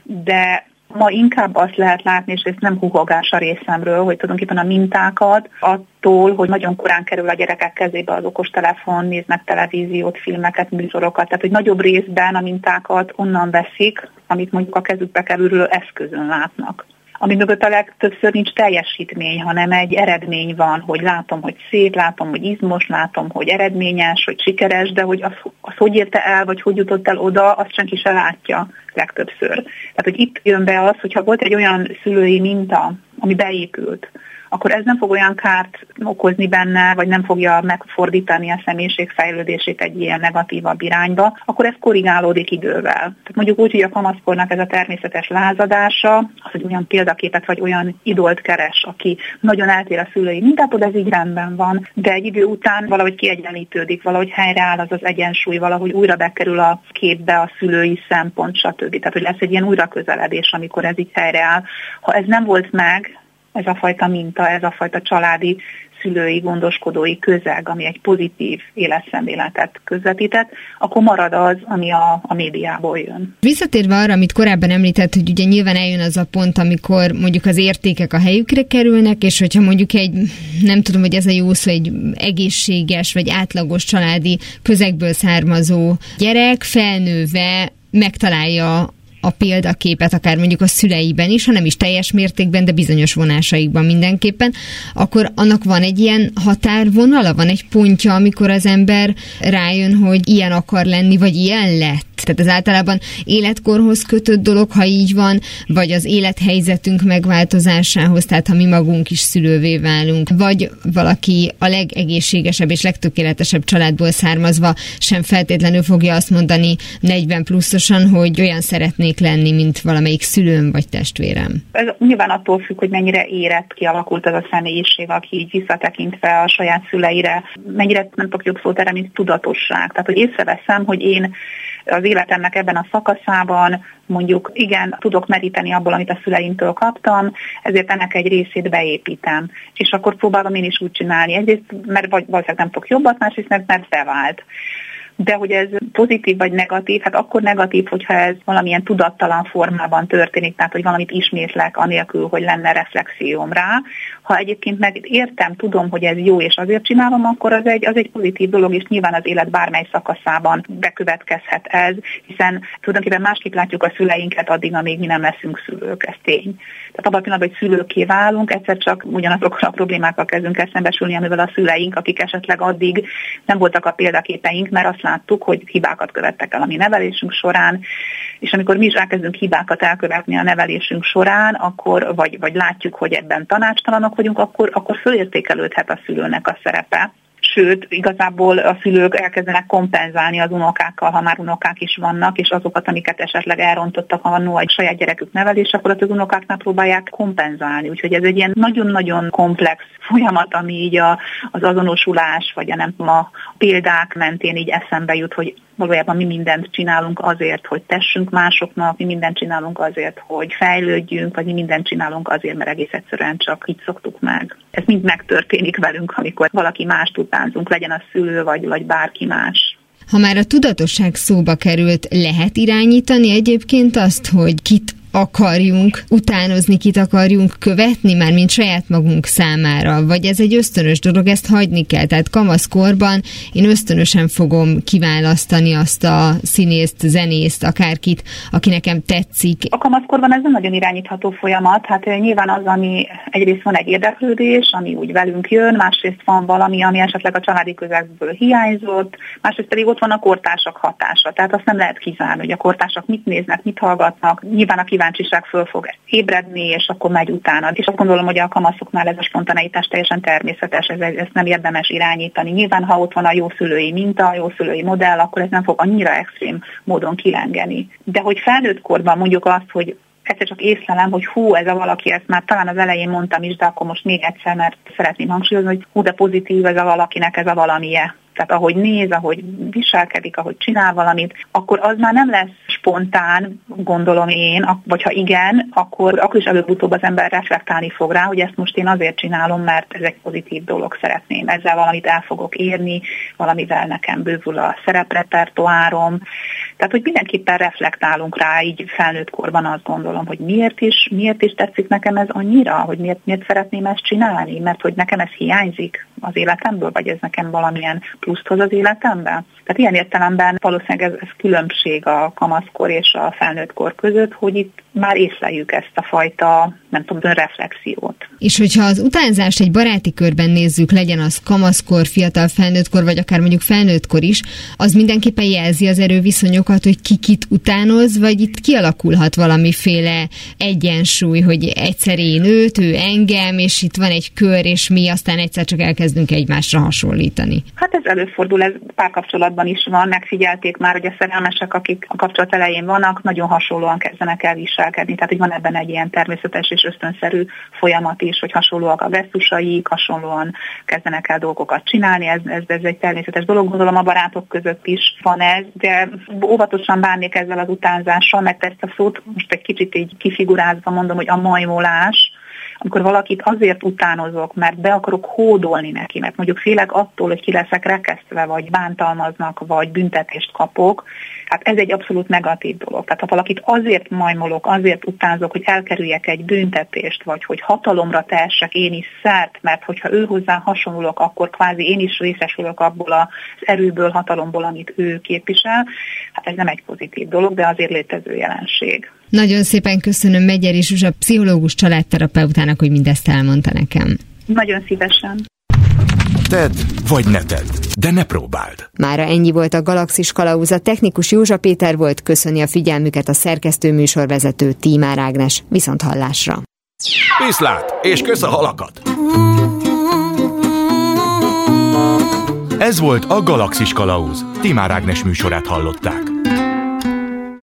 de Ma inkább azt lehet látni, és ez nem húhogás a részemről, hogy tulajdonképpen a mintákat attól, hogy nagyon korán kerül a gyerekek kezébe az okostelefon, néznek televíziót, filmeket, műsorokat, tehát hogy nagyobb részben a mintákat onnan veszik, amit mondjuk a kezükbe kerülő eszközön látnak ami mögött a legtöbbször nincs teljesítmény, hanem egy eredmény van, hogy látom, hogy szép, látom, hogy izmos, látom, hogy eredményes, hogy sikeres, de hogy az, az hogy érte el, vagy hogy jutott el oda, azt senki se látja legtöbbször. Tehát, hogy itt jön be az, hogyha volt egy olyan szülői minta, ami beépült, akkor ez nem fog olyan kárt okozni benne, vagy nem fogja megfordítani a személyiség fejlődését egy ilyen negatívabb irányba, akkor ez korrigálódik idővel. Tehát mondjuk úgy, hogy a kamaszkornak ez a természetes lázadása, az, hogy olyan példaképet vagy olyan idolt keres, aki nagyon eltér a szülői mintától, ez így rendben van, de egy idő után valahogy kiegyenlítődik, valahogy helyreáll az az egyensúly, valahogy újra bekerül a képbe a szülői szempont, stb. Tehát, hogy lesz egy ilyen újra közeledés, amikor ez így helyreáll. Ha ez nem volt meg, ez a fajta minta, ez a fajta családi szülői, gondoskodói közeg, ami egy pozitív életszemléletet közvetített, akkor marad az, ami a, a médiából jön. Visszatérve arra, amit korábban említett, hogy ugye nyilván eljön az a pont, amikor mondjuk az értékek a helyükre kerülnek, és hogyha mondjuk egy, nem tudom, hogy ez a jó szó, egy egészséges vagy átlagos családi közegből származó gyerek felnőve megtalálja a példaképet, akár mondjuk a szüleiben is, ha nem is teljes mértékben, de bizonyos vonásaikban mindenképpen, akkor annak van egy ilyen határvonala, van egy pontja, amikor az ember rájön, hogy ilyen akar lenni, vagy ilyen lett Tehát ez általában életkorhoz kötött dolog, ha így van, vagy az élethelyzetünk megváltozásához, tehát ha mi magunk is szülővé válunk, vagy valaki a legegészségesebb és legtökéletesebb családból származva sem feltétlenül fogja azt mondani 40 pluszosan, hogy olyan szeretnék lenni, mint valamelyik szülőm vagy testvérem. Ez nyilván attól függ, hogy mennyire érett, kialakult az a személyiség, aki így visszatekintve a saját szüleire, mennyire nem tudok jobb szót erre, mint tudatosság. Tehát, hogy észreveszem, hogy én az életemnek ebben a szakaszában mondjuk igen, tudok meríteni abból, amit a szüleimtől kaptam, ezért ennek egy részét beépítem. És akkor próbálom én is úgy csinálni. Egyrészt, mert vagy valószínűleg nem tudok jobbat, másrészt mert, mert bevált de hogy ez pozitív vagy negatív, hát akkor negatív, hogyha ez valamilyen tudattalan formában történik, tehát hogy valamit ismétlek anélkül, hogy lenne reflexióm rá. Ha egyébként meg értem, tudom, hogy ez jó, és azért csinálom, akkor az egy, az egy pozitív dolog, és nyilván az élet bármely szakaszában bekövetkezhet ez, hiszen tulajdonképpen másképp látjuk a szüleinket addig, amíg mi nem leszünk szülők, ez tény. Tehát abban a pillanatban, hogy szülőké válunk, egyszer csak ugyanazokkal a problémákkal kezdünk el szembesülni, amivel a szüleink, akik esetleg addig nem voltak a példaképeink, mert azt láttuk, hogy hibákat követtek el a mi nevelésünk során, és amikor mi is elkezdünk hibákat elkövetni a nevelésünk során, akkor, vagy, vagy látjuk, hogy ebben tanácstalanok vagyunk, akkor, akkor fölértékelődhet a szülőnek a szerepe sőt, igazából a szülők elkezdenek kompenzálni az unokákkal, ha már unokák is vannak, és azokat, amiket esetleg elrontottak annó a saját gyerekük nevelés, akkor az unokáknál próbálják kompenzálni. Úgyhogy ez egy ilyen nagyon-nagyon komplex folyamat, ami így a, az azonosulás, vagy a nem a példák mentén így eszembe jut, hogy valójában mi mindent csinálunk azért, hogy tessünk másoknak, mi mindent csinálunk azért, hogy fejlődjünk, vagy mi mindent csinálunk azért, mert egész egyszerűen csak így szoktuk meg. Ez mind megtörténik velünk, amikor valaki mást utánzunk, legyen a szülő, vagy, vagy bárki más. Ha már a tudatosság szóba került, lehet irányítani egyébként azt, hogy kit akarjunk utánozni, kit akarjunk követni, már mint saját magunk számára, vagy ez egy ösztönös dolog, ezt hagyni kell. Tehát kamaszkorban én ösztönösen fogom kiválasztani azt a színészt, zenészt, akárkit, aki nekem tetszik. A kamaszkorban ez nem nagyon irányítható folyamat, hát nyilván az, ami egyrészt van egy érdeklődés, ami úgy velünk jön, másrészt van valami, ami esetleg a családi közegből hiányzott, másrészt pedig ott van a kortársak hatása. Tehát azt nem lehet kizárni, hogy a kortársak mit néznek, mit hallgatnak. Nyilván, aki kíváncsiság föl fog ébredni, és akkor megy utána. És azt gondolom, hogy a kamaszoknál ez a spontaneitás teljesen természetes, ez, ezt nem érdemes irányítani. Nyilván, ha ott van a jó szülői minta, a jó szülői modell, akkor ez nem fog annyira extrém módon kilengeni. De hogy felnőtt korban mondjuk azt, hogy egyszer csak észlelem, hogy hú, ez a valaki, ezt már talán az elején mondtam is, de akkor most még egyszer, mert szeretném hangsúlyozni, hogy hú, de pozitív ez a valakinek, ez a valamije tehát ahogy néz, ahogy viselkedik, ahogy csinál valamit, akkor az már nem lesz spontán, gondolom én, vagy ha igen, akkor, akkor is előbb-utóbb az ember reflektálni fog rá, hogy ezt most én azért csinálom, mert ez egy pozitív dolog, szeretném. Ezzel valamit el fogok érni, valamivel nekem bővül a szereprepertoárom. Tehát, hogy mindenképpen reflektálunk rá, így felnőtt korban azt gondolom, hogy miért is, miért is tetszik nekem ez annyira, hogy miért, miért szeretném ezt csinálni, mert hogy nekem ez hiányzik az életemből, vagy ez nekem valamilyen pluszt hoz az életemben. Tehát ilyen értelemben valószínűleg ez, ez különbség a kamaszkor és a felnőttkor között, hogy itt már észleljük ezt a fajta, nem tudom, reflexiót. És hogyha az utánzást egy baráti körben nézzük, legyen az kamaszkor, fiatal felnőttkor, vagy akár mondjuk felnőttkor is, az mindenképpen jelzi az erőviszonyokat, hogy ki kit utánoz, vagy itt kialakulhat valamiféle egyensúly, hogy egyszer én őt, ő engem, és itt van egy kör, és mi aztán egyszer csak elkezdünk egymásra hasonlítani. Hát ez előfordul, ez párkapcsolatban is van, megfigyelték már, hogy a szerelmesek, akik a kapcsolat elején vannak, nagyon hasonlóan kezdenek el viselkedni. Tehát, hogy van ebben egy ilyen természetes és ösztönszerű folyamat is, hogy hasonlóak a gesztusaik, hasonlóan kezdenek el dolgokat csinálni. Ez, ez, ez egy természetes dolog, gondolom a barátok között is van ez, de óvatosan bánnék ezzel az utánzással, mert ezt a szót most egy kicsit így kifigurázva mondom, hogy a majmolás, amikor valakit azért utánozok, mert be akarok hódolni neki, mert mondjuk félek attól, hogy ki leszek rekesztve, vagy bántalmaznak, vagy büntetést kapok, hát ez egy abszolút negatív dolog. Tehát ha valakit azért majmolok, azért utánzok, hogy elkerüljek egy büntetést, vagy hogy hatalomra tehessek én is szert, mert hogyha ő hozzá hasonlulok, akkor kvázi én is részesülök abból az erőből, hatalomból, amit ő képvisel, hát ez nem egy pozitív dolog, de azért létező jelenség. Nagyon szépen köszönöm Megyeri Zsuzsa, pszichológus családterapeutának, hogy mindezt elmondta nekem. Nagyon szívesen. Tedd, vagy ne tedd, de ne próbáld. Mára ennyi volt a Galaxis Kalauz. A technikus Józsa Péter volt, köszöni a figyelmüket a szerkesztő műsorvezető Tímár Ágnes. Viszont hallásra. Viszlát, és kösz a halakat! Ez volt a Galaxis Kalauz. Timár Ágnes műsorát hallották.